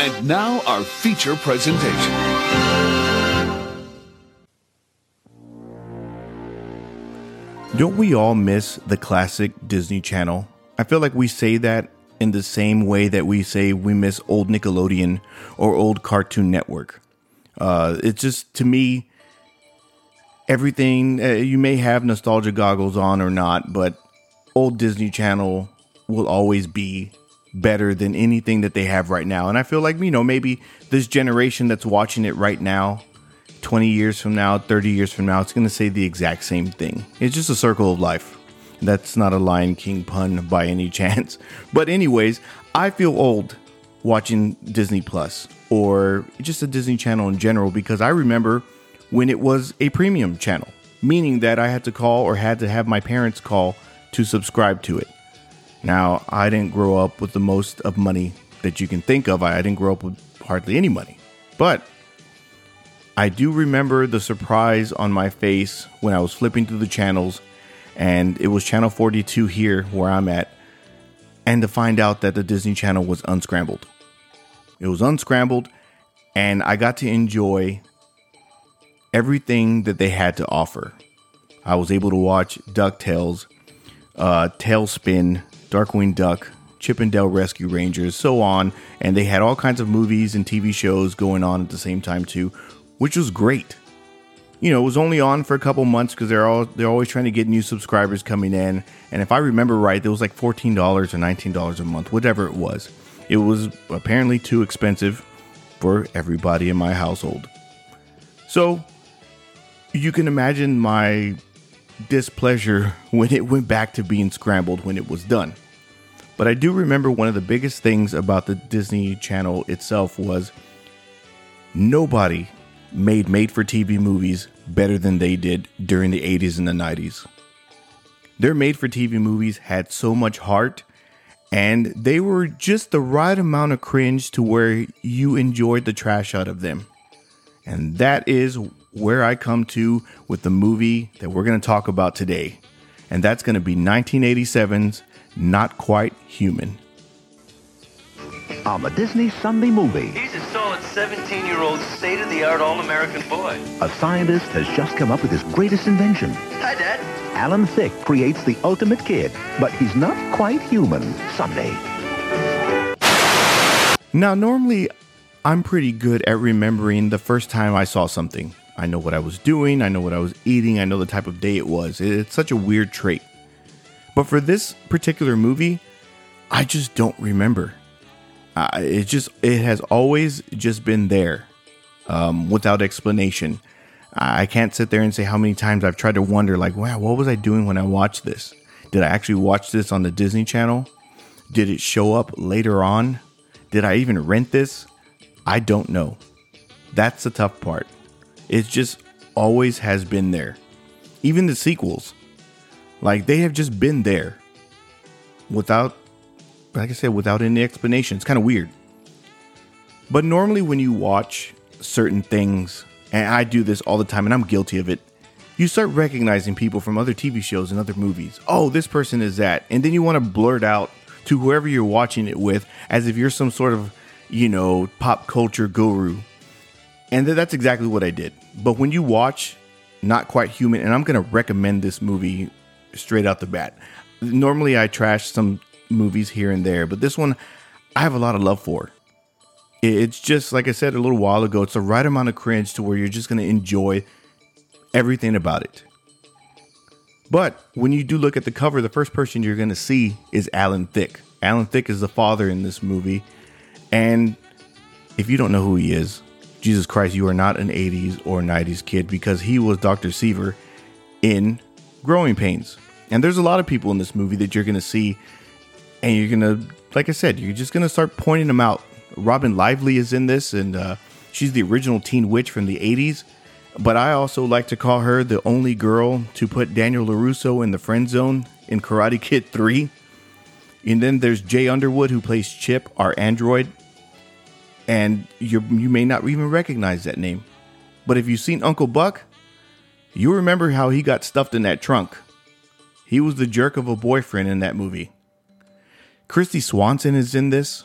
And now our feature presentation. Don't we all miss the classic Disney Channel? I feel like we say that in the same way that we say we miss old Nickelodeon or old Cartoon Network. Uh, it's just, to me, everything, uh, you may have nostalgia goggles on or not, but old Disney Channel will always be better than anything that they have right now. And I feel like, you know, maybe this generation that's watching it right now 20 years from now, 30 years from now, it's going to say the exact same thing. It's just a circle of life. That's not a Lion King pun by any chance. But, anyways, I feel old watching Disney Plus or just a Disney Channel in general because I remember when it was a premium channel, meaning that I had to call or had to have my parents call to subscribe to it. Now, I didn't grow up with the most of money that you can think of. I didn't grow up with hardly any money. But I do remember the surprise on my face when I was flipping through the channels and it was channel 42 here where I'm at and to find out that the Disney Channel was unscrambled. It was unscrambled and I got to enjoy everything that they had to offer. I was able to watch DuckTales, uh, TaleSpin, Darkwing Duck, Chip 'n Dale Rescue Rangers, so on, and they had all kinds of movies and TV shows going on at the same time too, which was great. You know, it was only on for a couple months because they're all they're always trying to get new subscribers coming in. And if I remember right, it was like fourteen dollars or nineteen dollars a month, whatever it was. It was apparently too expensive for everybody in my household. So you can imagine my displeasure when it went back to being scrambled when it was done. But I do remember one of the biggest things about the Disney Channel itself was nobody made made for TV movies better than they did during the 80s and the 90s. Their made for TV movies had so much heart and they were just the right amount of cringe to where you enjoyed the trash out of them. And that is where I come to with the movie that we're going to talk about today. And that's going to be 1987's Not Quite Human. On the Disney Sunday movie, He's a solid 17-year-old state-of-the-art all-American boy. a scientist has just come up with his greatest invention. Hi, Dad. Alan Thicke creates the ultimate kid, but he's not quite human. Sunday. Now, normally, I'm pretty good at remembering the first time I saw something. I know what I was doing, I know what I was eating, I know the type of day it was. It's such a weird trait. But for this particular movie, I just don't remember. Uh, it just it has always just been there, um, without explanation. I can't sit there and say how many times I've tried to wonder, like, wow, what was I doing when I watched this? Did I actually watch this on the Disney Channel? Did it show up later on? Did I even rent this? I don't know. That's the tough part. It just always has been there. Even the sequels, like they have just been there without, like I said, without any explanation. It's kind of weird. But normally, when you watch certain things, and I do this all the time, and I'm guilty of it, you start recognizing people from other TV shows and other movies. Oh, this person is that. And then you want to blurt out to whoever you're watching it with as if you're some sort of, you know, pop culture guru. And th- that's exactly what I did. But when you watch Not Quite Human, and I'm going to recommend this movie straight out the bat. Normally, I trash some movies here and there, but this one I have a lot of love for. It's just, like I said a little while ago, it's the right amount of cringe to where you're just going to enjoy everything about it. But when you do look at the cover, the first person you're going to see is Alan Thicke. Alan Thicke is the father in this movie. And if you don't know who he is, Jesus Christ, you are not an 80s or 90s kid because he was Dr. Seaver in Growing Pains. And there's a lot of people in this movie that you're going to see, and you're going to, like I said, you're just going to start pointing them out. Robin Lively is in this, and uh, she's the original Teen Witch from the 80s. But I also like to call her the only girl to put Daniel LaRusso in the friend zone in Karate Kid 3. And then there's Jay Underwood, who plays Chip, our android. And you you may not even recognize that name. But if you've seen Uncle Buck, you remember how he got stuffed in that trunk. He was the jerk of a boyfriend in that movie. Kristy Swanson is in this,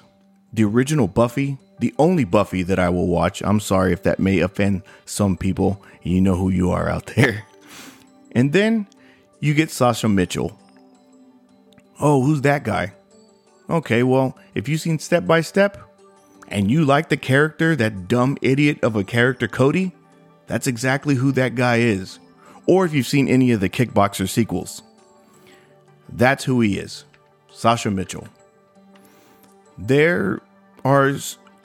the original Buffy, the only Buffy that I will watch. I'm sorry if that may offend some people. You know who you are out there. And then you get Sasha Mitchell. Oh, who's that guy? Okay, well, if you've seen Step by Step and you like the character, that dumb idiot of a character, Cody, that's exactly who that guy is. Or if you've seen any of the Kickboxer sequels, that's who he is Sasha Mitchell. There are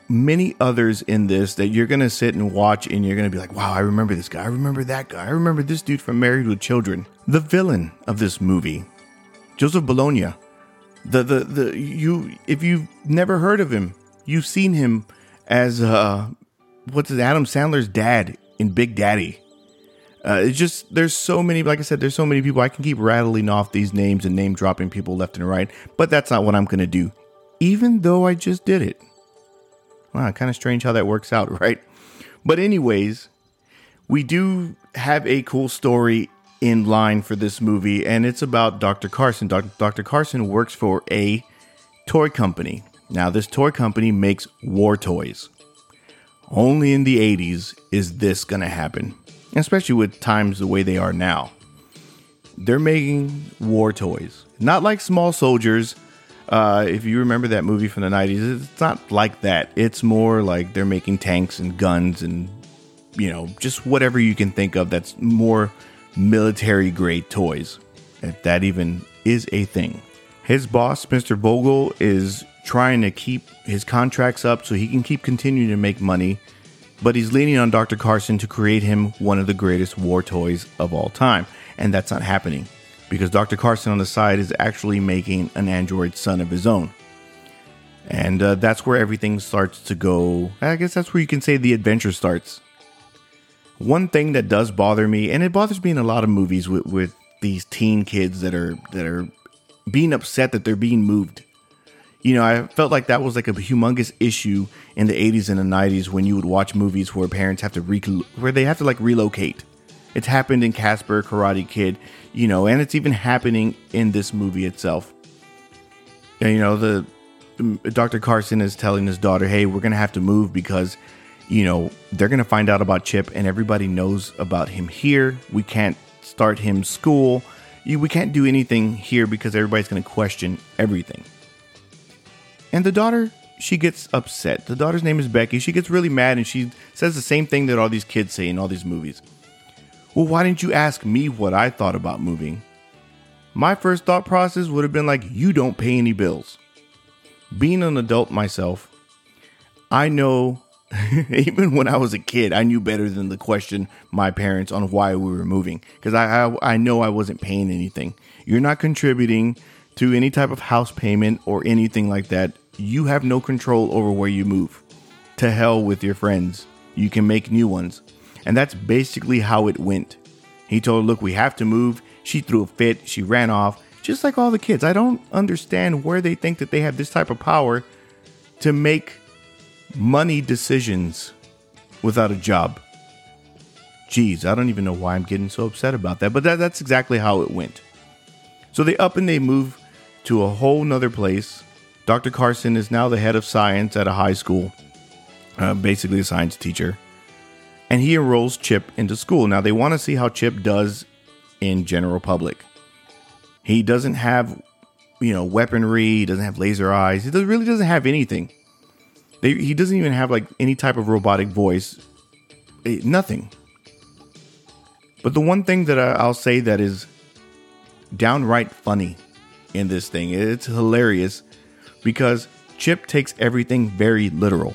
many others in this that you're going to sit and watch and you're going to be like, wow, I remember this guy. I remember that guy. I remember this dude from Married with Children. The villain of this movie, Joseph Bologna. The, the, the, you, if you've never heard of him, you've seen him as, uh, what's it, Adam Sandler's dad in Big Daddy. Uh, it's just there's so many like i said there's so many people. I can keep rattling off these names and name dropping people left and right but that's not what i'm to do. Even though i just did it. Wow kind of strange how that works out right? But anyways we do have a cool story in line for this movie and it's about dr carson. Dr. carson works for a toy company now this toy company makes war toys only in the 80s is this going to happen especially with times the way they are now. They're making war toys, not like small soldiers. Uh, if you remember that movie from the 90s, it's not like that. It's more like they're making tanks and guns and, you know, just whatever you can think of that's more military grade toys, if that even is a thing. His boss, Mr. Vogel, is trying to keep his contracts up so he can keep continuing to make money but he's leaning on Dr. Carson to create him one of the greatest war toys of all time. And that's not happening because Dr. Carson on the side is actually making an android son of his own. And uh, that's where everything starts to go. I guess that's where you can say the adventure starts. One thing that does bother me, and it bothers me in a lot of movies with, with these teen kids that are that are being upset that they're being moved you know, I felt like that was like a humongous issue in the 80s and the 90s when you would watch movies where parents have to re- where they have to like relocate. It's happened in Casper, Karate Kid, you know, and it's even happening in this movie itself. And, you know, the Dr. Carson is telling his daughter, "Hey, we're going to have to move because, you know, they're going to find out about Chip and everybody knows about him here. We can't start him school. We can't do anything here because everybody's going to question everything." And the daughter, she gets upset. The daughter's name is Becky. She gets really mad and she says the same thing that all these kids say in all these movies. Well, why didn't you ask me what I thought about moving? My first thought process would have been like, you don't pay any bills. Being an adult myself, I know, even when I was a kid, I knew better than to question my parents on why we were moving because I, I, I know I wasn't paying anything. You're not contributing to any type of house payment or anything like that, you have no control over where you move. To hell with your friends. You can make new ones. And that's basically how it went. He told her, Look, we have to move. She threw a fit. She ran off, just like all the kids. I don't understand where they think that they have this type of power to make money decisions without a job. Geez, I don't even know why I'm getting so upset about that, but that, that's exactly how it went. So they up and they move to a whole nother place. Dr. Carson is now the head of science at a high school, uh, basically a science teacher. And he enrolls Chip into school. Now, they want to see how Chip does in general public. He doesn't have, you know, weaponry, he doesn't have laser eyes, he does, really doesn't have anything. They, he doesn't even have like any type of robotic voice, it, eh, nothing. But the one thing that I, I'll say that is downright funny in this thing. It's hilarious because Chip takes everything very literal.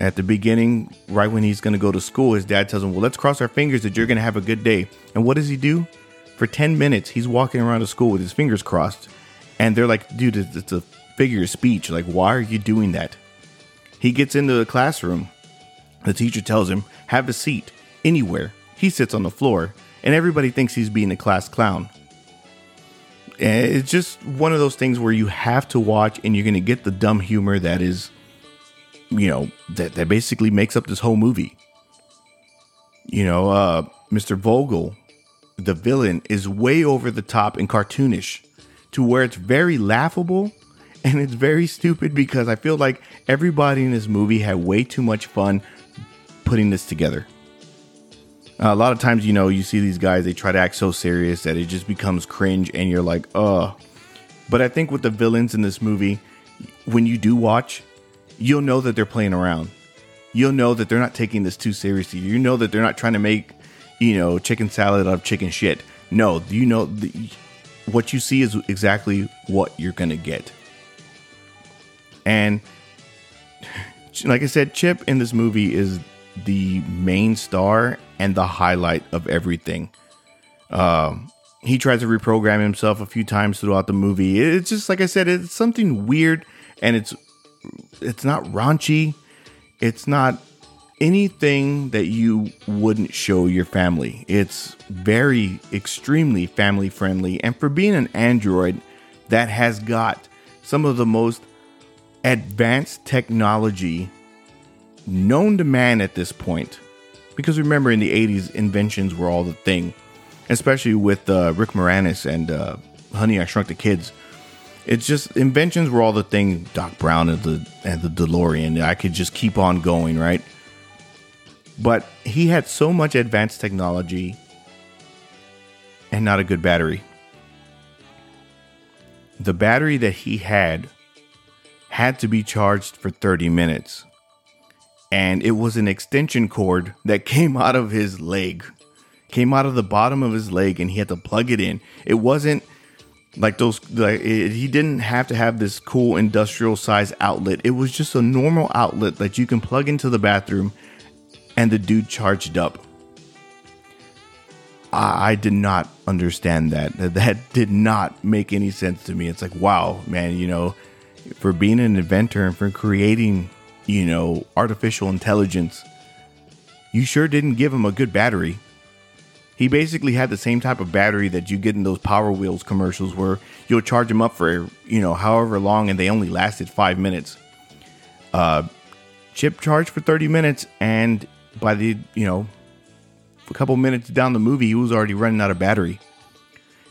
At the beginning, right when he's going to go to school, his dad tells him, Well, let's cross our fingers that you're going to have a good day. And what does he do? For 10 minutes, he's walking around the school with his fingers crossed. And they're like, Dude, it's a figure of speech. Like, why are you doing that? He gets into the classroom. The teacher tells him, Have a seat anywhere. He sits on the floor, and everybody thinks he's being a class clown. And it's just one of those things where you have to watch and you're going to get the dumb humor that is, you know, that, that basically makes up this whole movie. You know, uh, Mr. Vogel, the villain, is way over the top and cartoonish to where it's very laughable And it's very stupid because I feel like everybody in this movie had way too much fun putting this together. Uh, a lot of times, you know, you see these guys, they try to act so serious that it just becomes cringe and you're like, oh. But I think with the villains in this movie, when you do watch, you'll know that they're playing around. You'll know that they're not taking this too seriously. You know that they're not trying to make, you know, chicken salad out of chicken shit. No, you know, the, what you see is exactly what you're going to get. And like I said, Chip in this movie is the main star and the highlight of everything. Um, he tries to reprogram himself a few times throughout the movie. It's just like I said, it's something weird, and it's it's not raunchy. It's not anything that you wouldn't show your family. It's very extremely family friendly, and for being an Android that has got some of the most advanced technology known to man at this point. Because remember, in the 80s, inventions were all the thing, especially with uh, Rick Moranis and uh, Honey, I Shrunk the Kids. It's just inventions were all the thing. Doc Brown and the and the DeLorean. I could just keep on going, right? But he had so much advanced technology and not a good battery. The battery that he had had to be charged for 30 minutes. And it was an extension cord that came out of his leg, came out of the bottom of his leg, and he had to plug it in. It wasn't like those like it, he didn't have to have this cool industrial size outlet. It was just a normal outlet that you can plug into the bathroom and the dude charged up. I, I did not understand that that did not make any sense to me. It's like wow man you know for being an inventor and for creating you know, artificial intelligence, you sure didn't give him a good battery. He basically had the same type of battery that you get in those Power Wheels commercials where you'll charge them up for, you know, however long and they only lasted five minutes. Uh, chip charged for 30 minutes and by the, you know, a couple minutes down the movie, he was already running out of battery.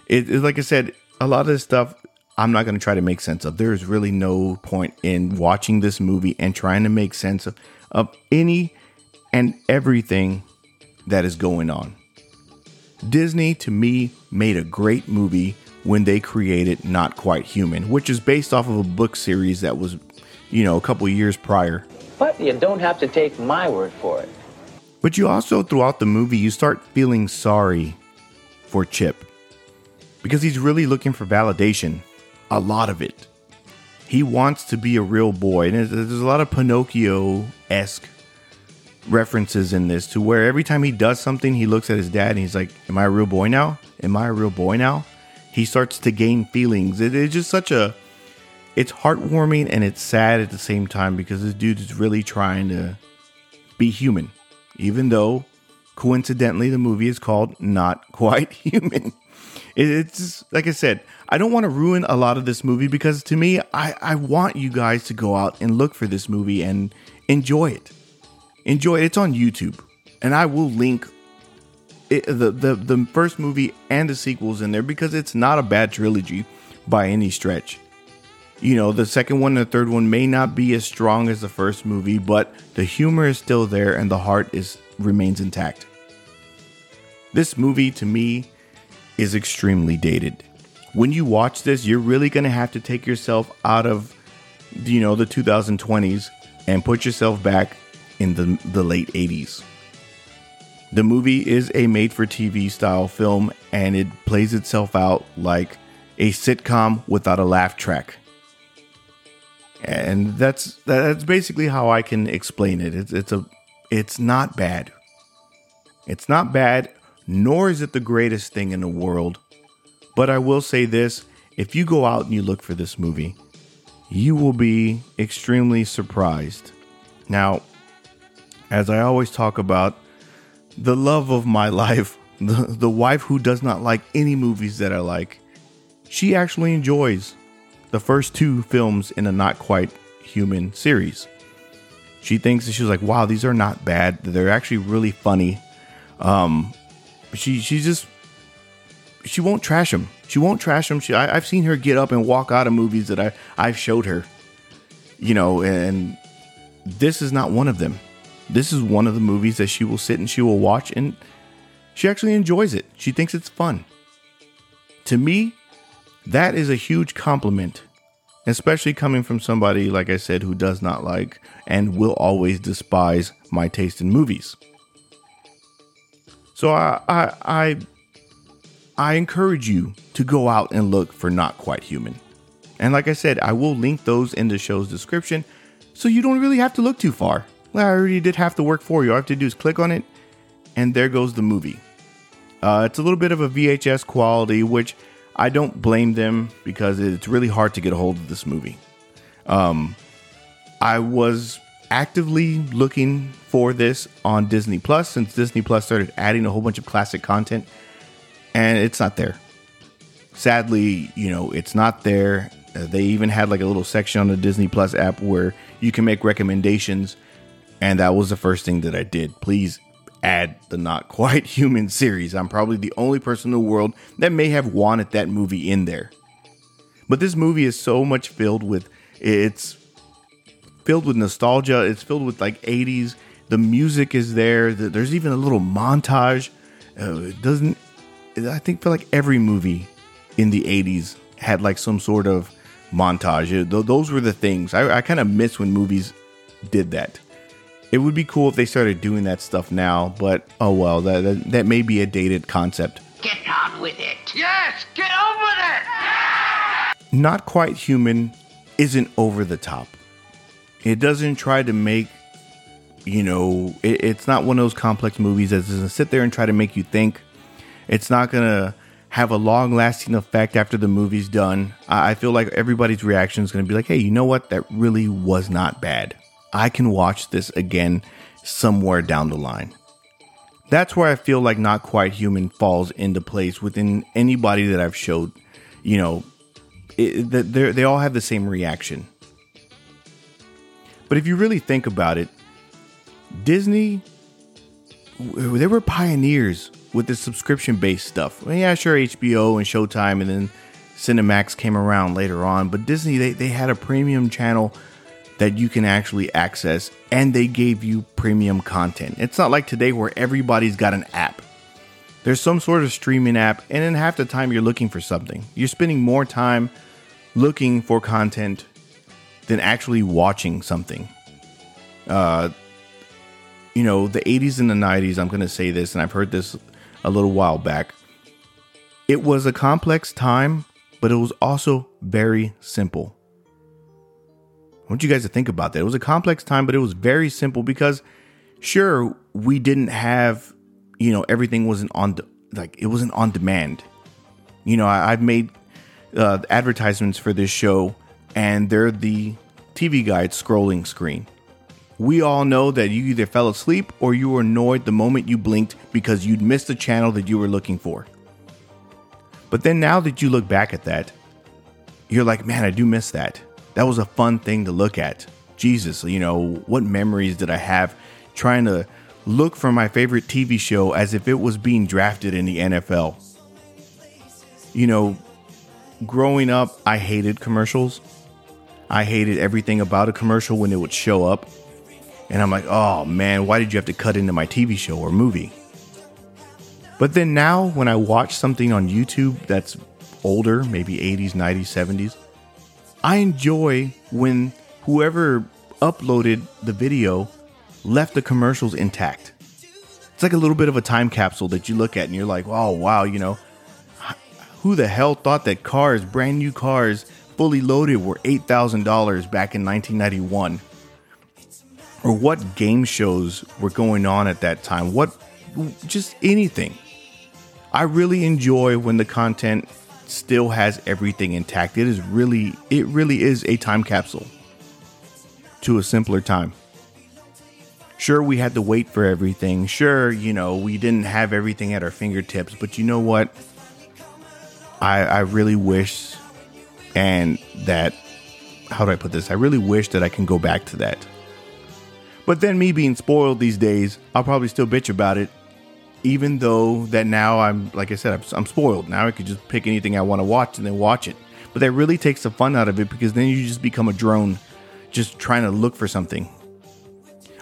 It, it like I said, a lot of this stuff I'm not going to try to make sense of. There is really no point in watching this movie and trying to make sense of, of any and everything that is going on. Disney, to me, made a great movie when they created Not Quite Human, which is based off of a book series that was, you know, a couple years prior. But you don't have to take my word for it. But you also, throughout the movie, you start feeling sorry for Chip because he's really looking for validation a lot of it. He wants to be a real boy. And there's, a lot of Pinocchio esque references in this to where every time he does something, he looks at his dad and he's like, Am I a real boy now? Am I a real boy now? He starts to gain feelings. It is just such a. It's heartwarming and it's sad at the same time because this dude is really trying to be human, even though coincidentally the movie is called Not Quite Human. It's like I said, I don't want to ruin a lot of this movie because to me, I, I want you guys to go out and look for this movie and enjoy it. Enjoy it. It's on YouTube. And I will link it, the, the, the first movie and the sequels in there because it's not a bad trilogy by any stretch. You know, the second one and the third one may not be as strong as the first movie, but the humor is still there and the heart is remains intact. This movie to me is extremely dated when you watch this, you're really going to have to take yourself out of, you know, the 2020s and put yourself back in the, the late 80s. The movie is a made for TV style film and it plays itself out like a sitcom without a laugh track. And that's that's basically how I can explain it. It's it's a it's not bad. It's not bad, nor is it the greatest thing in the world but I will say this if you go out and you look for this movie, you will be extremely surprised. Now, as I always talk about, the love of my life, the, the wife who does not like any movies that I like, she actually enjoys the first two films in a not quite human series. She thinks that she's like, wow, these are not bad. They're actually really funny. Um, she she just she won't trash them. She won't trash them. She, I, I've seen her get up and walk out of movies that I, I've showed her. You know, and this is not one of them. This is one of the movies that she will sit and she will watch and she actually enjoys it. She thinks it's fun. To me, that is a huge compliment, especially coming from somebody, like I said, who does not like and will always despise my taste in movies. So I, I, I, I encourage you to go out and look for Not Quite Human. And like I said, I will link those in the show's description so you don't really have to look too far. Well, I already did half the work for you. All I have to do is click on it, and there goes the movie. Uh, it's a little bit of a VHS quality, which I don't blame them because it's really hard to get a hold of this movie. Um, I was actively looking for this on Disney Plus since Disney Plus started adding a whole bunch of classic content, and it's not there. Sadly, you know, it's not there. Uh, they even had like a little section on the Disney Plus app where you can make recommendations, and that was the first thing that I did. Please add the Not Quite Human series. I'm probably the only person in the world that may have wanted that movie in there. But this movie is so much filled with it's filled with nostalgia. It's filled with like 80s. The music is there. There's even a little montage. Uh, it doesn't I think feel like every movie in the 80s had like some sort of montage. It, those were the things. I, I kind of miss when movies did that. It would be cool if they started doing that stuff now, but oh well, that, that, that may be a dated concept. Get on with it. Yes, get on with it. Not Quite Human isn't over the top. It doesn't try to make, you know, it, it's not one of those complex movies that doesn't sit there and try to make you think. It's not to have a long lasting effect after the movie's done. I, feel like everybody's reaction is going to be like, hey, you know what? That really was not bad. I can watch this again somewhere down the line. That's where I feel like Not Quite Human falls into place within anybody that I've showed. You know, they they all have the same reaction. But if you really think about it, Disney, they were pioneers with the subscription based stuff. Yeah, sure, HBO and Showtime, and then Cinemax came around later on. But Disney, they, they had a premium channel that you can actually access and they gave you premium content. It's not like today where everybody's got an app. There's some sort of streaming app, and in half the time you're looking for something. You're spending more time looking for content than actually watching something. Uh, you know, the 80s and the 90s, I'm going to say this, and I've heard this a little while back. It was a complex time, but it was also very simple. I want you guys to think about that. It was a complex time, but it was very simple because, sure, we didn't have, you know, everything wasn't on, de- like, it wasn't on demand. You know, I, have made uh, advertisements for this show, and they're the TV guide scrolling screen. We all know that you either fell asleep or you were annoyed the moment you blinked because you'd missed the channel that you were looking for. But then now that you look back at that, you're like, man, I do miss that that was a fun thing to look at. Jesus, you know, what memories did I have trying to look for my favorite TV show as if it was being drafted in the NFL? You know, growing up, I hated commercials. I hated everything about a commercial when it would show up. And I'm like, oh man, why did you have to cut into my TV show or movie? But then now, when I watch something on YouTube that's older, maybe 80s, 90s, 70s, I enjoy when whoever uploaded the video left the commercials intact. It's like a little bit of a time capsule that you look at and you're like, oh, wow, you know, who the hell thought that cars, brand new cars, fully loaded were $8,000 back in 1991? Or what game shows were going on at that time? What, just anything. I really enjoy when the content still has everything intact. It is really, it really is a time capsule to a simpler time. Sure, we had to wait for everything. Sure, you know, we didn't have everything at our fingertips, but you know what? I, I really wish, and that, how do I put this? I really wish that I can go back to that. But then, me being spoiled these days, I'll probably still bitch about it even though that now I'm, like I said, I'm, I'm spoiled. Now I could just pick anything I want to watch and then watch it. But that really takes the fun out of it because then you just become a drone just trying to look for something.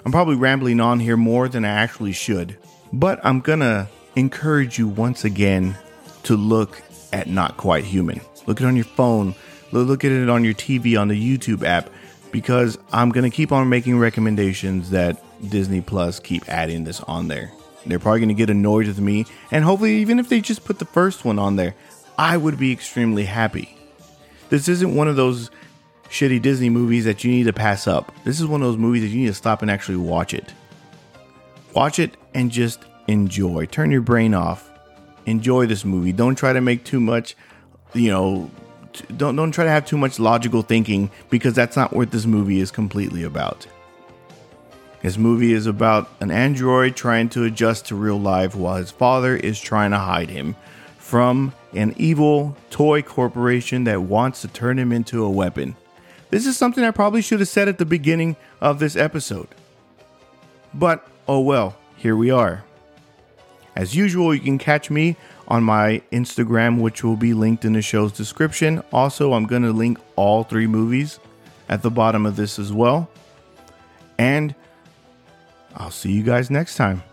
I'm probably rambling on here more than I actually should, but I'm gonna encourage you once again to look at Not Quite Human. Look it on your phone, look at it on your TV, on the YouTube app, because I'm gonna keep on making recommendations that Disney Plus keep adding this on there. They're probably gonna get annoyed with me, and hopefully, even if they just put the first one on there, I would be extremely happy. This isn't one of those shitty Disney movies that you need to pass up. This is one of those movies that you need to stop and actually watch it. Watch it and just enjoy. Turn your brain off. Enjoy this movie. Don't try to make too much, you know, don't don't try to have too much logical thinking because that's not what this movie is completely about. This movie is about an android trying to adjust to real life while his father is trying to hide him from an evil toy corporation that wants to turn him into a weapon. This is something I probably should have said at the beginning of this episode. But oh well, here we are. As usual, you can catch me on my Instagram, which will be linked in the show's description. Also, I'm going to link all three movies at the bottom of this as well. And I'll see you guys next time.